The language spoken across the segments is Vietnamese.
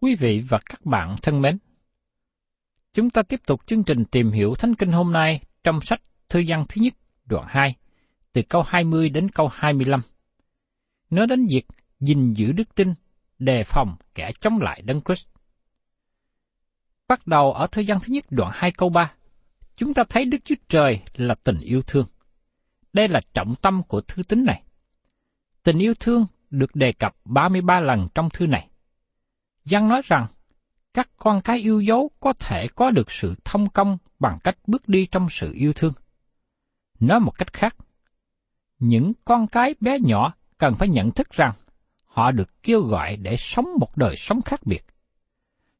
Quý vị và các bạn thân mến, chúng ta tiếp tục chương trình tìm hiểu Thánh Kinh hôm nay trong sách Thư văn thứ nhất, đoạn 2, từ câu 20 đến câu 25. Nói đến việc gìn giữ đức tin, đề phòng kẻ chống lại Đấng Christ. Bắt đầu ở Thư văn thứ nhất đoạn 2 câu 3, chúng ta thấy Đức Chúa Trời là tình yêu thương. Đây là trọng tâm của thư tín này. Tình yêu thương được đề cập 33 lần trong thư này. Giăng nói rằng, các con cái yêu dấu có thể có được sự thông công bằng cách bước đi trong sự yêu thương. Nói một cách khác, những con cái bé nhỏ cần phải nhận thức rằng họ được kêu gọi để sống một đời sống khác biệt.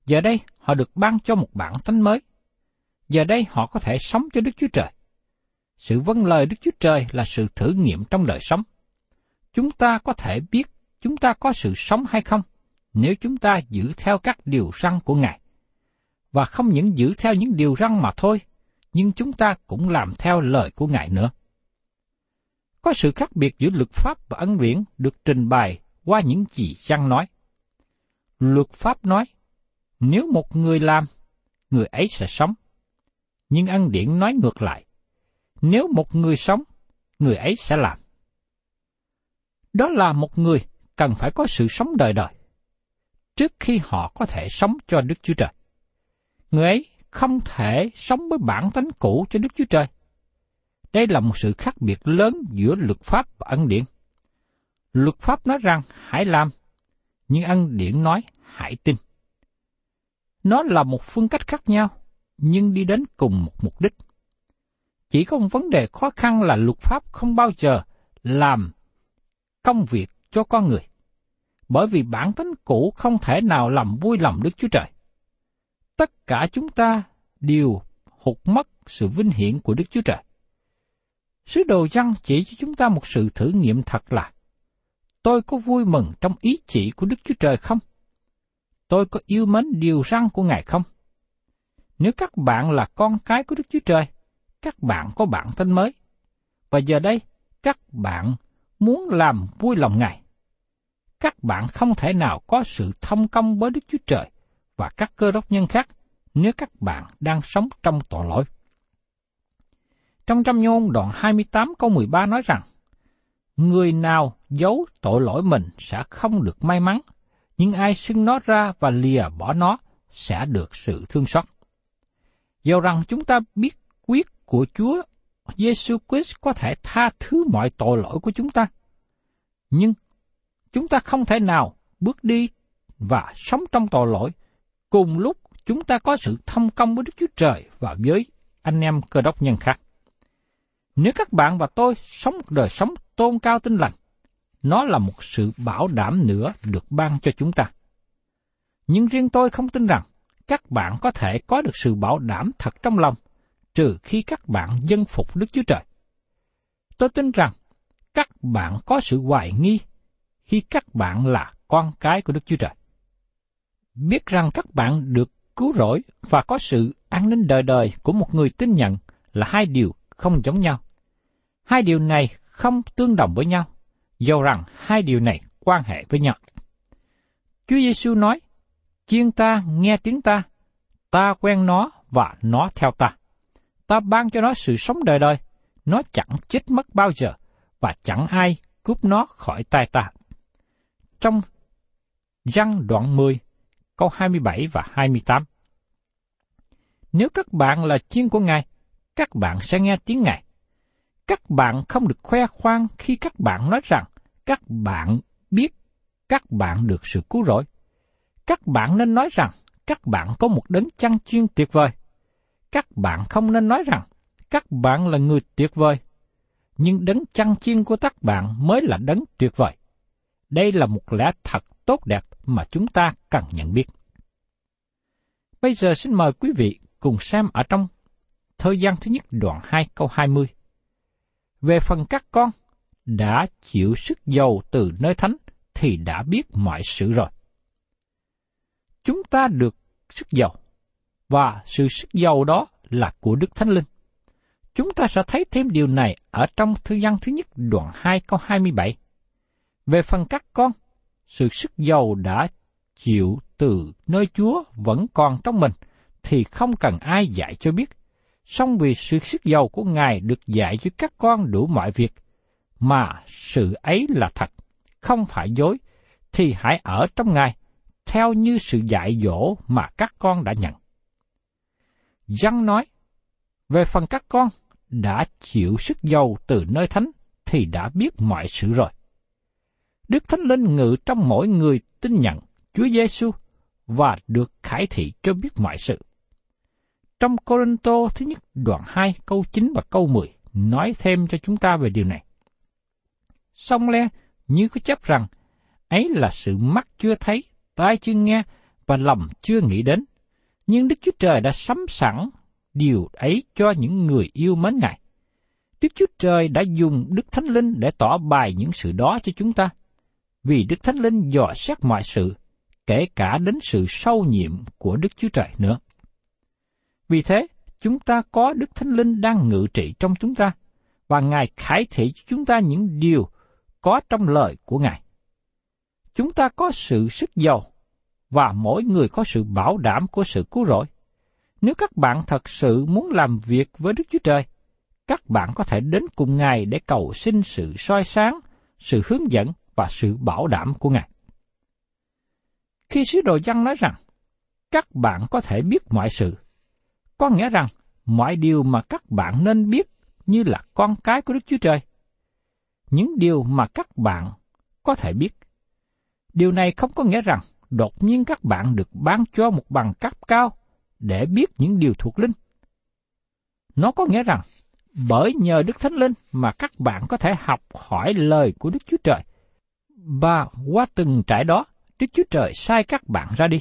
Giờ đây họ được ban cho một bản tánh mới. Giờ đây họ có thể sống cho Đức Chúa Trời. Sự vâng lời Đức Chúa Trời là sự thử nghiệm trong đời sống. Chúng ta có thể biết chúng ta có sự sống hay không nếu chúng ta giữ theo các điều răn của Ngài. Và không những giữ theo những điều răn mà thôi, nhưng chúng ta cũng làm theo lời của Ngài nữa. Có sự khác biệt giữa luật pháp và ân điển được trình bày qua những gì răn nói. Luật pháp nói, nếu một người làm, người ấy sẽ sống. Nhưng ân điển nói ngược lại, nếu một người sống, người ấy sẽ làm. Đó là một người cần phải có sự sống đời đời, trước khi họ có thể sống cho Đức Chúa Trời. Người ấy không thể sống với bản tánh cũ cho Đức Chúa Trời. Đây là một sự khác biệt lớn giữa luật pháp và ân điển. Luật pháp nói rằng hãy làm, nhưng ân điển nói hãy tin. Nó là một phương cách khác nhau, nhưng đi đến cùng một mục đích. Chỉ có một vấn đề khó khăn là luật pháp không bao giờ làm công việc cho con người. Bởi vì bản tính cũ không thể nào làm vui lòng Đức Chúa Trời. Tất cả chúng ta đều hụt mất sự vinh hiển của Đức Chúa Trời. Sứ đồ văn chỉ cho chúng ta một sự thử nghiệm thật là Tôi có vui mừng trong ý chỉ của Đức Chúa Trời không? Tôi có yêu mến điều răn của Ngài không? Nếu các bạn là con cái của Đức Chúa Trời, các bạn có bản thân mới. Và giờ đây, các bạn muốn làm vui lòng Ngài. Các bạn không thể nào có sự thông công với Đức Chúa Trời và các cơ đốc nhân khác nếu các bạn đang sống trong tội lỗi. Trong trăm nhôn đoạn 28 câu 13 nói rằng, Người nào giấu tội lỗi mình sẽ không được may mắn, nhưng ai xưng nó ra và lìa bỏ nó sẽ được sự thương xót. Dầu rằng chúng ta biết quyết của Chúa Giêsu Christ có thể tha thứ mọi tội lỗi của chúng ta, nhưng chúng ta không thể nào bước đi và sống trong tội lỗi cùng lúc chúng ta có sự thông công với Đức Chúa Trời và với anh em cơ đốc nhân khác. Nếu các bạn và tôi sống một đời sống tôn cao tinh lành, nó là một sự bảo đảm nữa được ban cho chúng ta. Nhưng riêng tôi không tin rằng các bạn có thể có được sự bảo đảm thật trong lòng, trừ khi các bạn dân phục Đức Chúa Trời. Tôi tin rằng các bạn có sự hoài nghi khi các bạn là con cái của Đức Chúa Trời. Biết rằng các bạn được cứu rỗi và có sự an ninh đời đời của một người tin nhận là hai điều không giống nhau. Hai điều này không tương đồng với nhau, dầu rằng hai điều này quan hệ với nhau. Chúa Giêsu nói, chiên ta nghe tiếng ta, ta quen nó và nó theo ta. Ta ban cho nó sự sống đời đời, nó chẳng chết mất bao giờ, và chẳng ai cướp nó khỏi tay ta. Trong răng đoạn 10, câu 27 và 28. Nếu các bạn là chiên của Ngài, các bạn sẽ nghe tiếng Ngài. Các bạn không được khoe khoang khi các bạn nói rằng các bạn biết các bạn được sự cứu rỗi. Các bạn nên nói rằng các bạn có một đấng chăn chuyên tuyệt vời. Các bạn không nên nói rằng các bạn là người tuyệt vời, nhưng đấng chăn chiên của các bạn mới là đấng tuyệt vời. Đây là một lẽ thật tốt đẹp mà chúng ta cần nhận biết. Bây giờ xin mời quý vị cùng xem ở trong thời gian thứ nhất đoạn 2 câu 20. Về phần các con, đã chịu sức giàu từ nơi thánh thì đã biết mọi sự rồi. Chúng ta được sức giàu và sự sức giàu đó là của Đức Thánh Linh. Chúng ta sẽ thấy thêm điều này ở trong thư gian thứ nhất đoạn 2 câu 27. Về phần các con, sự sức giàu đã chịu từ nơi Chúa vẫn còn trong mình, thì không cần ai dạy cho biết. Song vì sự sức giàu của Ngài được dạy cho các con đủ mọi việc, mà sự ấy là thật, không phải dối, thì hãy ở trong Ngài, theo như sự dạy dỗ mà các con đã nhận. Giăng nói, về phần các con đã chịu sức giàu từ nơi thánh thì đã biết mọi sự rồi. Đức Thánh Linh ngự trong mỗi người tin nhận Chúa Giêsu và được khải thị cho biết mọi sự. Trong Corinto thứ nhất đoạn 2 câu 9 và câu 10 nói thêm cho chúng ta về điều này. Song le như có chấp rằng ấy là sự mắt chưa thấy, tai chưa nghe và lòng chưa nghĩ đến. Nhưng Đức Chúa Trời đã sắm sẵn điều ấy cho những người yêu mến Ngài. Đức Chúa Trời đã dùng Đức Thánh Linh để tỏ bài những sự đó cho chúng ta. Vì Đức Thánh Linh dò xét mọi sự, kể cả đến sự sâu nhiệm của Đức Chúa Trời nữa. Vì thế, chúng ta có Đức Thánh Linh đang ngự trị trong chúng ta, và Ngài khải thị cho chúng ta những điều có trong lời của Ngài. Chúng ta có sự sức giàu, và mỗi người có sự bảo đảm của sự cứu rỗi. Nếu các bạn thật sự muốn làm việc với Đức Chúa Trời, các bạn có thể đến cùng Ngài để cầu xin sự soi sáng, sự hướng dẫn và sự bảo đảm của Ngài. Khi sứ đồ văn nói rằng, các bạn có thể biết mọi sự, có nghĩa rằng mọi điều mà các bạn nên biết như là con cái của Đức Chúa Trời. Những điều mà các bạn có thể biết. Điều này không có nghĩa rằng đột nhiên các bạn được ban cho một bằng cấp cao để biết những điều thuộc linh. Nó có nghĩa rằng bởi nhờ Đức Thánh Linh mà các bạn có thể học hỏi lời của Đức Chúa Trời. Và qua từng trải đó, Đức Chúa Trời sai các bạn ra đi,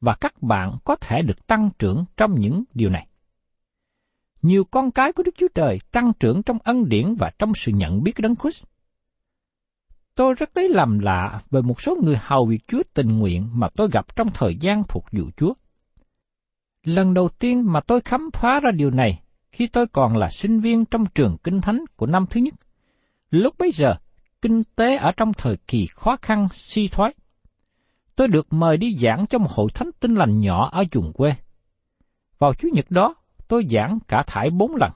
và các bạn có thể được tăng trưởng trong những điều này. Nhiều con cái của Đức Chúa Trời tăng trưởng trong ân điển và trong sự nhận biết Đấng Christ. Tôi rất lấy làm lạ về một số người hầu việc Chúa tình nguyện mà tôi gặp trong thời gian phục vụ Chúa. Lần đầu tiên mà tôi khám phá ra điều này khi tôi còn là sinh viên trong trường kinh thánh của năm thứ nhất. Lúc bấy giờ, kinh tế ở trong thời kỳ khó khăn suy thoái. Tôi được mời đi giảng trong một hội thánh tinh lành nhỏ ở vùng quê. Vào Chủ nhật đó, tôi giảng cả thải bốn lần.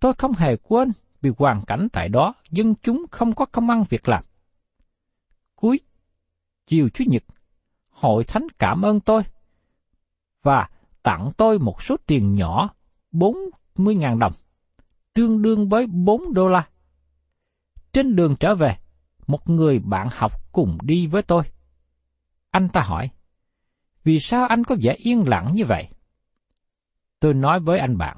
Tôi không hề quên vì hoàn cảnh tại đó dân chúng không có công ăn việc làm. Cuối chiều Chủ nhật, hội thánh cảm ơn tôi và tặng tôi một số tiền nhỏ 40.000 đồng, tương đương với 4 đô la. Trên đường trở về, một người bạn học cùng đi với tôi. Anh ta hỏi, vì sao anh có vẻ yên lặng như vậy? Tôi nói với anh bạn,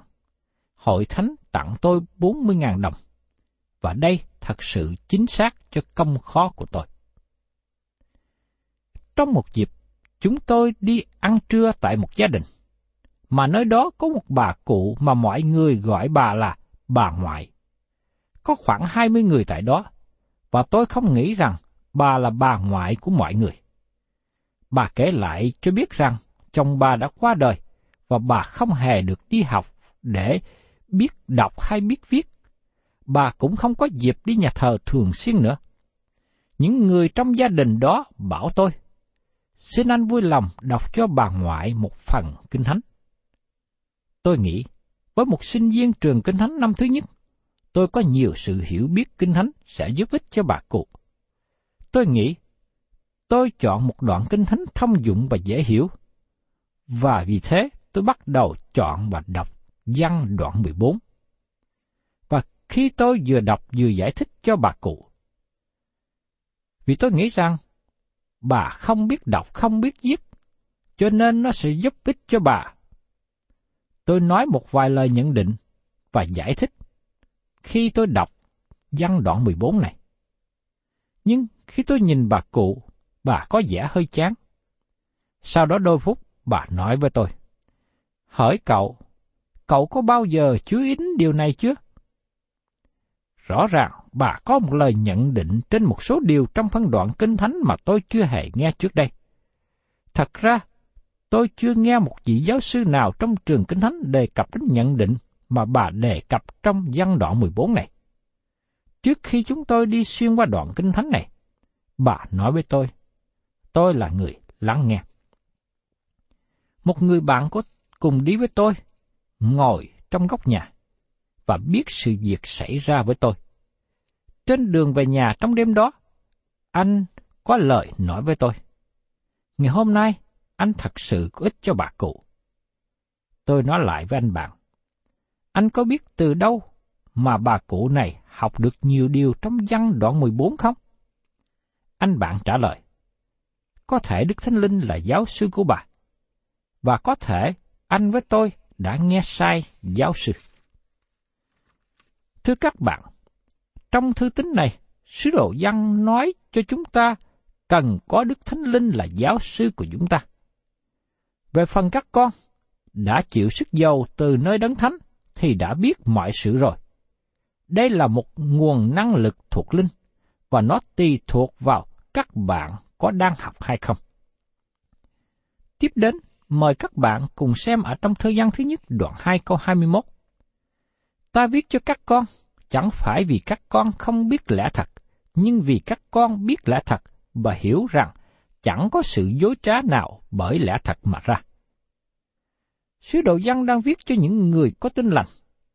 hội thánh tặng tôi 40.000 đồng, và đây thật sự chính xác cho công khó của tôi. Trong một dịp, chúng tôi đi ăn trưa tại một gia đình, mà nơi đó có một bà cụ mà mọi người gọi bà là bà ngoại. Có khoảng 20 người tại đó, và tôi không nghĩ rằng bà là bà ngoại của mọi người. Bà kể lại cho biết rằng chồng bà đã qua đời, và bà không hề được đi học để biết đọc hay biết viết. Bà cũng không có dịp đi nhà thờ thường xuyên nữa. Những người trong gia đình đó bảo tôi, xin anh vui lòng đọc cho bà ngoại một phần kinh thánh. Tôi nghĩ, với một sinh viên trường kinh thánh năm thứ nhất, tôi có nhiều sự hiểu biết kinh thánh sẽ giúp ích cho bà cụ. Tôi nghĩ, tôi chọn một đoạn kinh thánh thông dụng và dễ hiểu, và vì thế tôi bắt đầu chọn và đọc văn đoạn 14. Và khi tôi vừa đọc vừa giải thích cho bà cụ, vì tôi nghĩ rằng bà không biết đọc, không biết viết, cho nên nó sẽ giúp ích cho bà. Tôi nói một vài lời nhận định và giải thích khi tôi đọc văn đoạn 14 này. Nhưng khi tôi nhìn bà cụ, bà có vẻ hơi chán. Sau đó đôi phút, bà nói với tôi, Hỏi cậu, cậu có bao giờ chú ý điều này chưa? Rõ ràng bà có một lời nhận định trên một số điều trong phân đoạn kinh thánh mà tôi chưa hề nghe trước đây. Thật ra, tôi chưa nghe một vị giáo sư nào trong trường kinh thánh đề cập đến nhận định mà bà đề cập trong văn đoạn 14 này. Trước khi chúng tôi đi xuyên qua đoạn kinh thánh này, bà nói với tôi, tôi là người lắng nghe. Một người bạn có cùng đi với tôi, ngồi trong góc nhà, và biết sự việc xảy ra với tôi. Trên đường về nhà trong đêm đó, anh có lời nói với tôi. Ngày hôm nay, anh thật sự có ích cho bà cụ. Tôi nói lại với anh bạn. Anh có biết từ đâu mà bà cụ này học được nhiều điều trong văn đoạn 14 không? Anh bạn trả lời. Có thể Đức Thánh Linh là giáo sư của bà. Và có thể anh với tôi đã nghe sai giáo sư. Thưa các bạn, trong thư tín này, sứ đồ văn nói cho chúng ta cần có Đức Thánh Linh là giáo sư của chúng ta. Về phần các con, đã chịu sức dầu từ nơi đấng thánh thì đã biết mọi sự rồi. Đây là một nguồn năng lực thuộc linh, và nó tùy thuộc vào các bạn có đang học hay không. Tiếp đến, mời các bạn cùng xem ở trong thư gian thứ nhất đoạn 2 câu 21. Ta viết cho các con, chẳng phải vì các con không biết lẽ thật, nhưng vì các con biết lẽ thật và hiểu rằng chẳng có sự dối trá nào bởi lẽ thật mà ra. Sứ đồ văn đang viết cho những người có tin lành,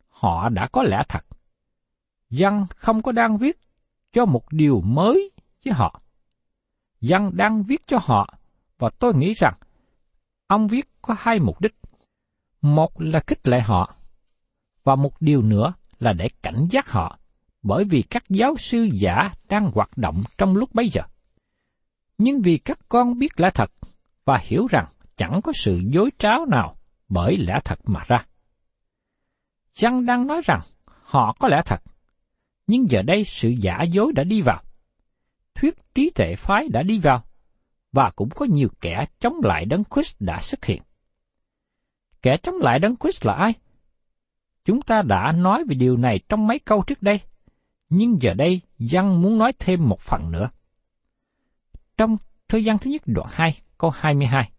họ đã có lẽ thật. Văn không có đang viết cho một điều mới với họ. Văn đang viết cho họ, và tôi nghĩ rằng Ông viết có hai mục đích. Một là khích lệ họ, và một điều nữa là để cảnh giác họ, bởi vì các giáo sư giả đang hoạt động trong lúc bấy giờ. Nhưng vì các con biết lẽ thật và hiểu rằng chẳng có sự dối tráo nào bởi lẽ thật mà ra. Chăng đang nói rằng họ có lẽ thật, nhưng giờ đây sự giả dối đã đi vào. Thuyết trí tuệ phái đã đi vào, và cũng có nhiều kẻ chống lại Đấng Christ đã xuất hiện. Kẻ chống lại Đấng Christ là ai? Chúng ta đã nói về điều này trong mấy câu trước đây, nhưng giờ đây Giăng muốn nói thêm một phần nữa. Trong thời gian thứ nhất đoạn 2, câu 22.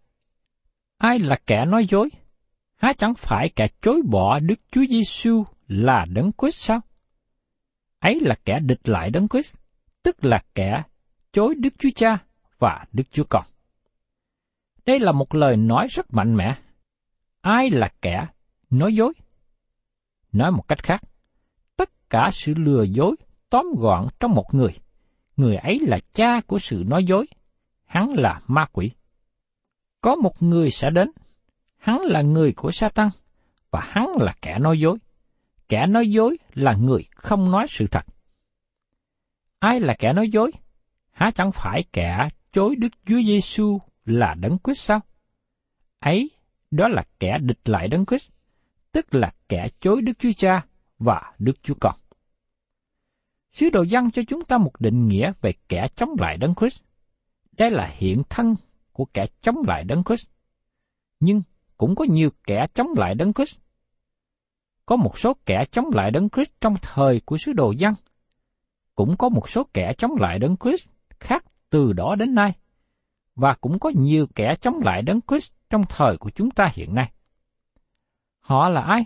Ai là kẻ nói dối? Há chẳng phải kẻ chối bỏ Đức Chúa Giêsu là Đấng Christ sao? Ấy là kẻ địch lại Đấng Christ, tức là kẻ chối Đức Chúa Cha và Đức Chúa Con. Đây là một lời nói rất mạnh mẽ. Ai là kẻ nói dối? Nói một cách khác, tất cả sự lừa dối tóm gọn trong một người. Người ấy là cha của sự nói dối. Hắn là ma quỷ. Có một người sẽ đến hắn là người của Satan và hắn là kẻ nói dối. Kẻ nói dối là người không nói sự thật. Ai là kẻ nói dối? Há chẳng phải kẻ chối Đức Chúa Giêsu là đấng Christ sao? Ấy, đó là kẻ địch lại đấng Christ, tức là kẻ chối Đức Chúa Cha và Đức Chúa Con. Sứ đồ dân cho chúng ta một định nghĩa về kẻ chống lại đấng Christ. Đây là hiện thân của kẻ chống lại đấng Christ. Nhưng cũng có nhiều kẻ chống lại đấng Christ. Có một số kẻ chống lại đấng Christ trong thời của sứ đồ dân. Cũng có một số kẻ chống lại đấng Christ khác từ đó đến nay. Và cũng có nhiều kẻ chống lại đấng Christ trong thời của chúng ta hiện nay. Họ là ai?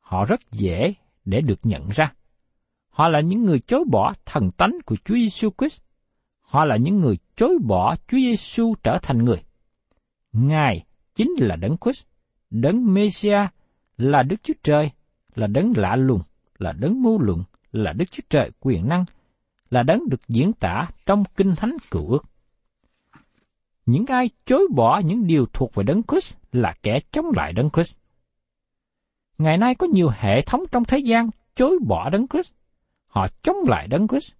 Họ rất dễ để được nhận ra. Họ là những người chối bỏ thần tánh của Chúa Giêsu Christ. Họ là những người chối bỏ Chúa Giêsu trở thành người. Ngài chính là Đấng Christ, Đấng Messiah là Đức Chúa Trời, là Đấng lạ lùng, là Đấng mưu luận, là Đức Chúa Trời quyền năng, là Đấng được diễn tả trong Kinh Thánh Cựu Ước. Những ai chối bỏ những điều thuộc về Đấng Christ là kẻ chống lại Đấng Christ. Ngày nay có nhiều hệ thống trong thế gian chối bỏ Đấng Christ. Họ chống lại Đấng Christ.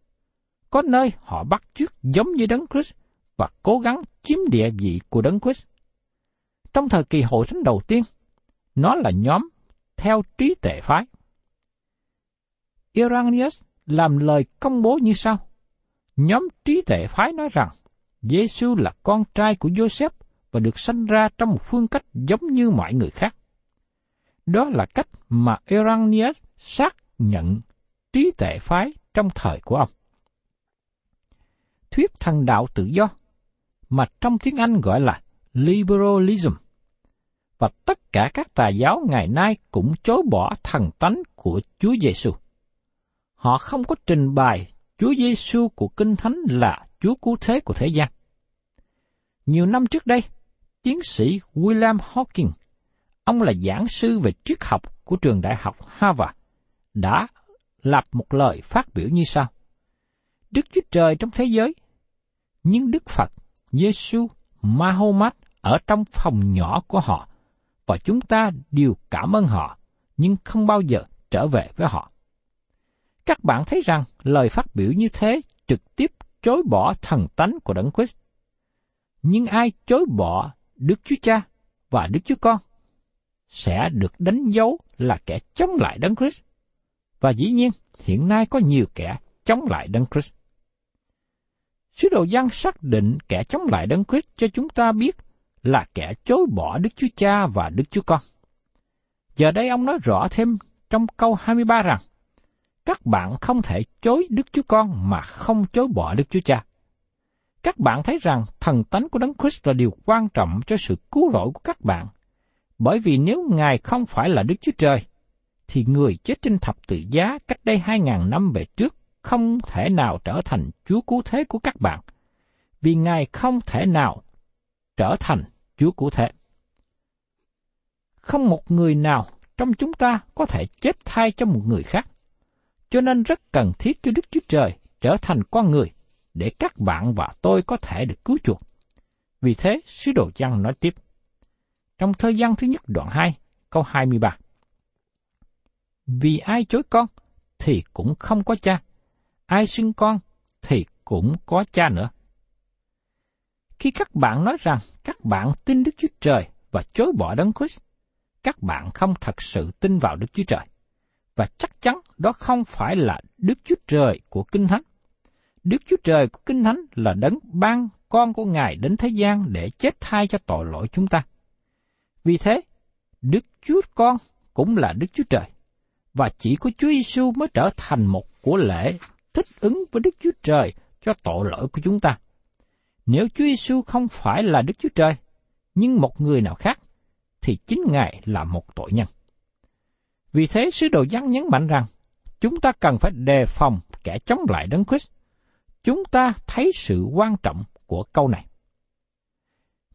Có nơi họ bắt chước giống như Đấng Christ và cố gắng chiếm địa vị của Đấng Christ. Trong thời kỳ hội thánh đầu tiên, nó là nhóm theo trí tệ phái. Irenaeus làm lời công bố như sau. Nhóm trí tệ phái nói rằng, Giêsu là con trai của Joseph và được sanh ra trong một phương cách giống như mọi người khác. Đó là cách mà Irenaeus xác nhận trí tệ phái trong thời của ông. Thuyết thần đạo tự do, mà trong tiếng Anh gọi là liberalism, và tất cả các tà giáo ngày nay cũng chối bỏ thần tánh của Chúa Giêsu. Họ không có trình bày Chúa Giêsu của Kinh Thánh là Chúa cứu thế của thế gian. Nhiều năm trước đây, tiến sĩ William Hawking, ông là giảng sư về triết học của trường đại học Harvard, đã lập một lời phát biểu như sau. Đức Chúa Trời trong thế giới, nhưng Đức Phật, Giêsu, Mahomet ở trong phòng nhỏ của họ, và chúng ta đều cảm ơn họ, nhưng không bao giờ trở về với họ. Các bạn thấy rằng lời phát biểu như thế trực tiếp chối bỏ thần tánh của Đấng Christ. Nhưng ai chối bỏ Đức Chúa Cha và Đức Chúa Con sẽ được đánh dấu là kẻ chống lại Đấng Christ. Và dĩ nhiên, hiện nay có nhiều kẻ chống lại Đấng Christ. Sứ đồ Giăng xác định kẻ chống lại Đấng Christ cho chúng ta biết là kẻ chối bỏ Đức Chúa Cha và Đức Chúa Con. Giờ đây ông nói rõ thêm trong câu 23 rằng, các bạn không thể chối Đức Chúa Con mà không chối bỏ Đức Chúa Cha. Các bạn thấy rằng thần tánh của Đấng Christ là điều quan trọng cho sự cứu rỗi của các bạn. Bởi vì nếu Ngài không phải là Đức Chúa Trời, thì người chết trên thập tự giá cách đây hai ngàn năm về trước không thể nào trở thành Chúa cứu thế của các bạn, vì Ngài không thể nào trở thành Chúa cứu thế. Không một người nào trong chúng ta có thể chết thay cho một người khác, cho nên rất cần thiết cho Đức Chúa Trời trở thành con người để các bạn và tôi có thể được cứu chuộc. Vì thế, sứ đồ Giăng nói tiếp. Trong thời gian thứ nhất đoạn 2, câu 23. Vì ai chối con, thì cũng không có cha. Ai sinh con, thì cũng có cha nữa. Khi các bạn nói rằng các bạn tin Đức Chúa Trời và chối bỏ Đấng Christ, các bạn không thật sự tin vào Đức Chúa Trời. Và chắc chắn đó không phải là Đức Chúa Trời của Kinh Thánh. Đức Chúa Trời của Kinh Thánh là đấng ban con của Ngài đến thế gian để chết thay cho tội lỗi chúng ta. Vì thế, Đức Chúa Con cũng là Đức Chúa Trời, và chỉ có Chúa Giêsu mới trở thành một của lễ thích ứng với Đức Chúa Trời cho tội lỗi của chúng ta. Nếu Chúa Giêsu không phải là Đức Chúa Trời, nhưng một người nào khác, thì chính Ngài là một tội nhân. Vì thế, sứ đồ giăng nhấn mạnh rằng, chúng ta cần phải đề phòng kẻ chống lại Đấng Christ. Chúng ta thấy sự quan trọng của câu này.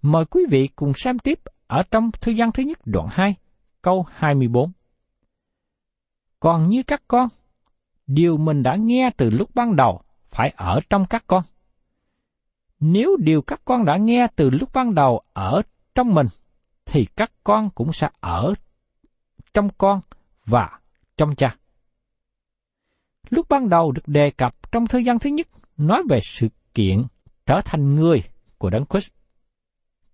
Mời quý vị cùng xem tiếp ở trong thư gian thứ nhất đoạn 2, câu 24. Còn như các con, điều mình đã nghe từ lúc ban đầu phải ở trong các con. Nếu điều các con đã nghe từ lúc ban đầu ở trong mình, thì các con cũng sẽ ở trong con và trong cha. Lúc ban đầu được đề cập trong thời gian thứ nhất nói về sự kiện trở thành người của Đấng Christ.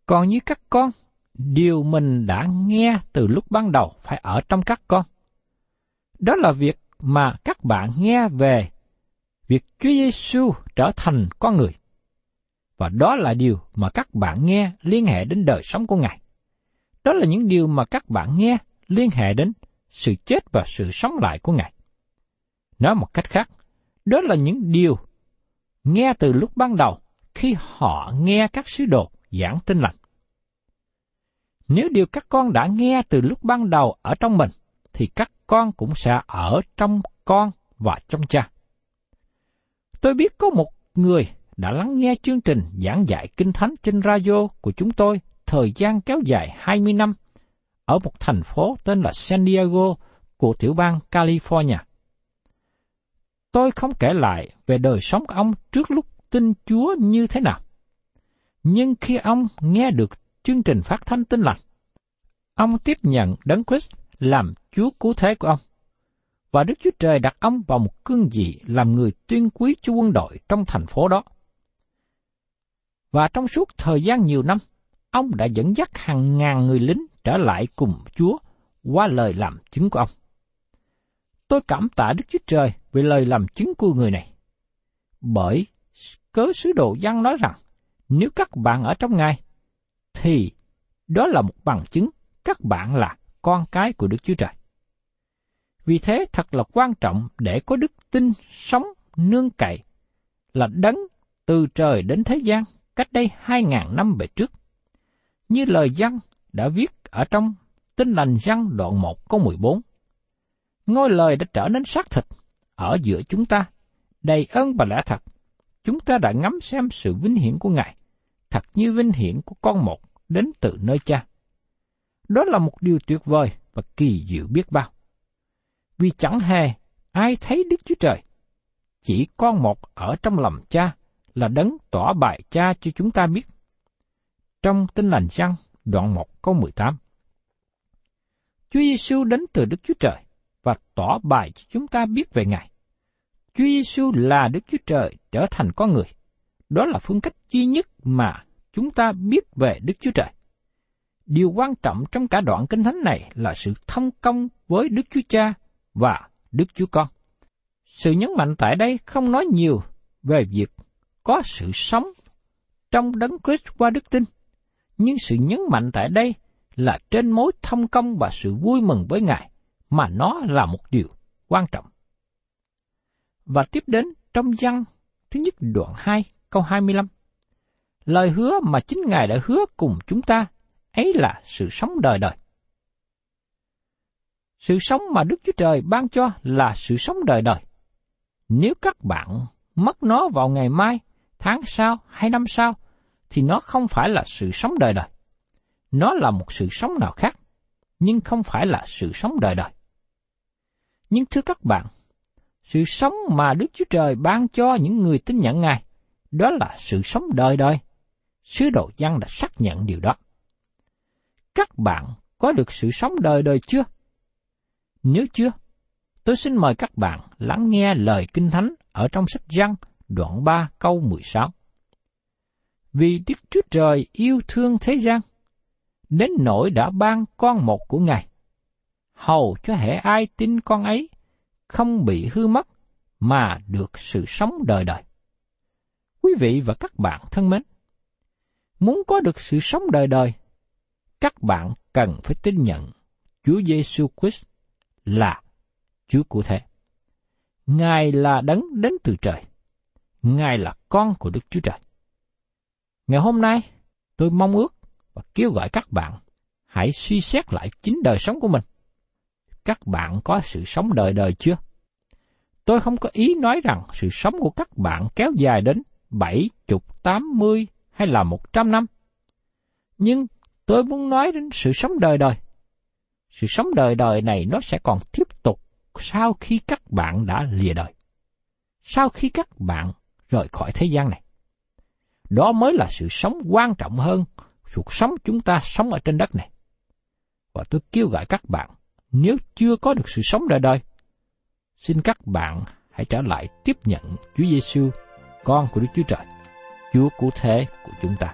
Còn như các con, điều mình đã nghe từ lúc ban đầu phải ở trong các con. Đó là việc mà các bạn nghe về việc Chúa Giêsu trở thành con người. Và đó là điều mà các bạn nghe liên hệ đến đời sống của Ngài. Đó là những điều mà các bạn nghe liên hệ đến sự chết và sự sống lại của Ngài. Nói một cách khác, đó là những điều nghe từ lúc ban đầu khi họ nghe các sứ đồ giảng tin lành. Nếu điều các con đã nghe từ lúc ban đầu ở trong mình, thì các con cũng sẽ ở trong con và trong cha. Tôi biết có một người đã lắng nghe chương trình giảng dạy kinh thánh trên radio của chúng tôi thời gian kéo dài 20 năm ở một thành phố tên là San Diego của tiểu bang California. Tôi không kể lại về đời sống của ông trước lúc tin Chúa như thế nào. Nhưng khi ông nghe được chương trình phát thanh tin lành, ông tiếp nhận Đấng Christ làm Chúa cứu thế của ông. Và Đức Chúa Trời đặt ông vào một cương vị làm người tuyên quý cho quân đội trong thành phố đó. Và trong suốt thời gian nhiều năm, ông đã dẫn dắt hàng ngàn người lính trở lại cùng Chúa qua lời làm chứng của ông. Tôi cảm tạ Đức Chúa Trời về lời làm chứng của người này. Bởi cớ sứ đồ văn nói rằng, nếu các bạn ở trong Ngài, thì đó là một bằng chứng các bạn là con cái của Đức Chúa Trời. Vì thế thật là quan trọng để có đức tin sống nương cậy là đấng từ trời đến thế gian cách đây hai ngàn năm về trước. Như lời dân đã viết ở trong Tin lành dân đoạn 1 câu 14. Ngôi lời đã trở nên xác thịt ở giữa chúng ta, đầy ơn và lẽ thật. Chúng ta đã ngắm xem sự vinh hiển của Ngài, thật như vinh hiển của con một đến từ nơi cha. Đó là một điều tuyệt vời và kỳ diệu biết bao. Vì chẳng hề ai thấy Đức Chúa Trời, chỉ con một ở trong lòng cha là đấng tỏ bài cha cho chúng ta biết. Trong tin lành răng, đoạn 1 câu 18. Chúa Giêsu đến từ Đức Chúa Trời và tỏ bài cho chúng ta biết về Ngài. Chúa Giêsu là Đức Chúa Trời trở thành con người. Đó là phương cách duy nhất mà chúng ta biết về Đức Chúa Trời. Điều quan trọng trong cả đoạn kinh thánh này là sự thông công với Đức Chúa Cha và Đức Chúa Con. Sự nhấn mạnh tại đây không nói nhiều về việc có sự sống trong đấng Christ qua đức tin, nhưng sự nhấn mạnh tại đây là trên mối thông công và sự vui mừng với Ngài, mà nó là một điều quan trọng. Và tiếp đến trong văn thứ nhất đoạn 2 câu 25. Lời hứa mà chính Ngài đã hứa cùng chúng ta ấy là sự sống đời đời. Sự sống mà Đức Chúa Trời ban cho là sự sống đời đời. Nếu các bạn mất nó vào ngày mai, tháng sau hay năm sau, thì nó không phải là sự sống đời đời. Nó là một sự sống nào khác, nhưng không phải là sự sống đời đời. Nhưng thưa các bạn, sự sống mà Đức Chúa Trời ban cho những người tin nhận Ngài, đó là sự sống đời đời. Sứ đồ văn đã xác nhận điều đó. Các bạn có được sự sống đời đời chưa? Nếu chưa, tôi xin mời các bạn lắng nghe lời Kinh Thánh ở trong sách Giăng đoạn 3 câu 16. Vì Đức Chúa Trời yêu thương thế gian, đến nỗi đã ban con một của Ngài, hầu cho hệ ai tin con ấy không bị hư mất mà được sự sống đời đời. Quý vị và các bạn thân mến, muốn có được sự sống đời đời, các bạn cần phải tin nhận Chúa Giêsu Christ là Chúa cụ thể. Ngài là đấng đến từ trời. Ngài là con của Đức Chúa Trời. Ngày hôm nay, tôi mong ước và kêu gọi các bạn hãy suy xét lại chính đời sống của mình. Các bạn có sự sống đời đời chưa? Tôi không có ý nói rằng sự sống của các bạn kéo dài đến bảy chục, tám mươi hay là một trăm năm. Nhưng tôi muốn nói đến sự sống đời đời. Sự sống đời đời này nó sẽ còn tiếp tục sau khi các bạn đã lìa đời. Sau khi các bạn rời khỏi thế gian này. Đó mới là sự sống quan trọng hơn cuộc sống chúng ta sống ở trên đất này. Và tôi kêu gọi các bạn, nếu chưa có được sự sống đời đời, xin các bạn hãy trở lại tiếp nhận Chúa Giêsu, con của Đức Chúa Trời, Chúa cứu thế của chúng ta.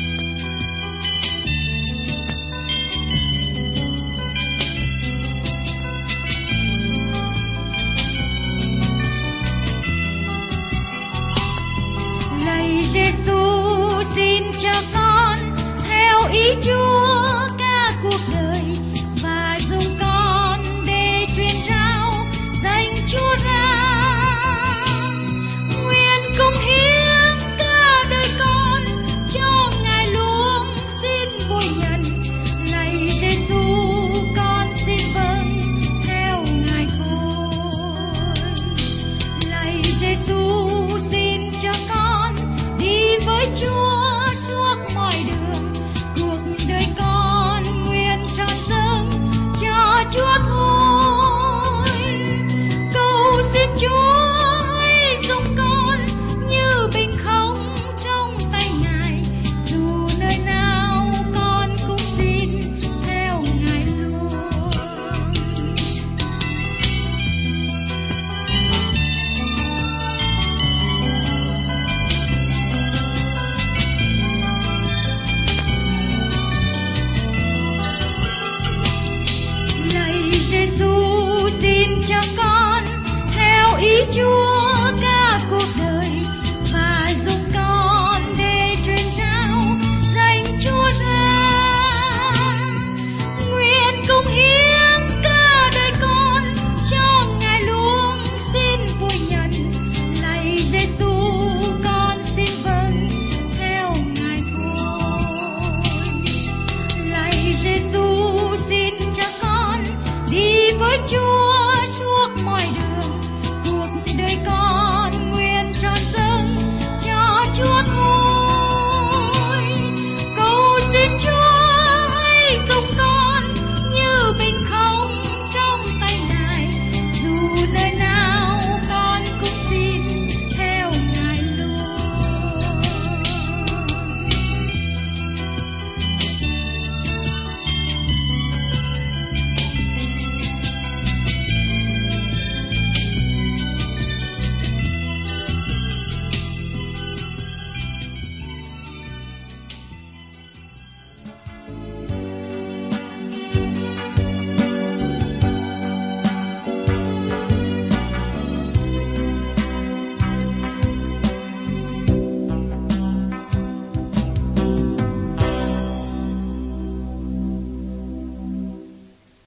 Giêsu xin cho con theo ý Chúa.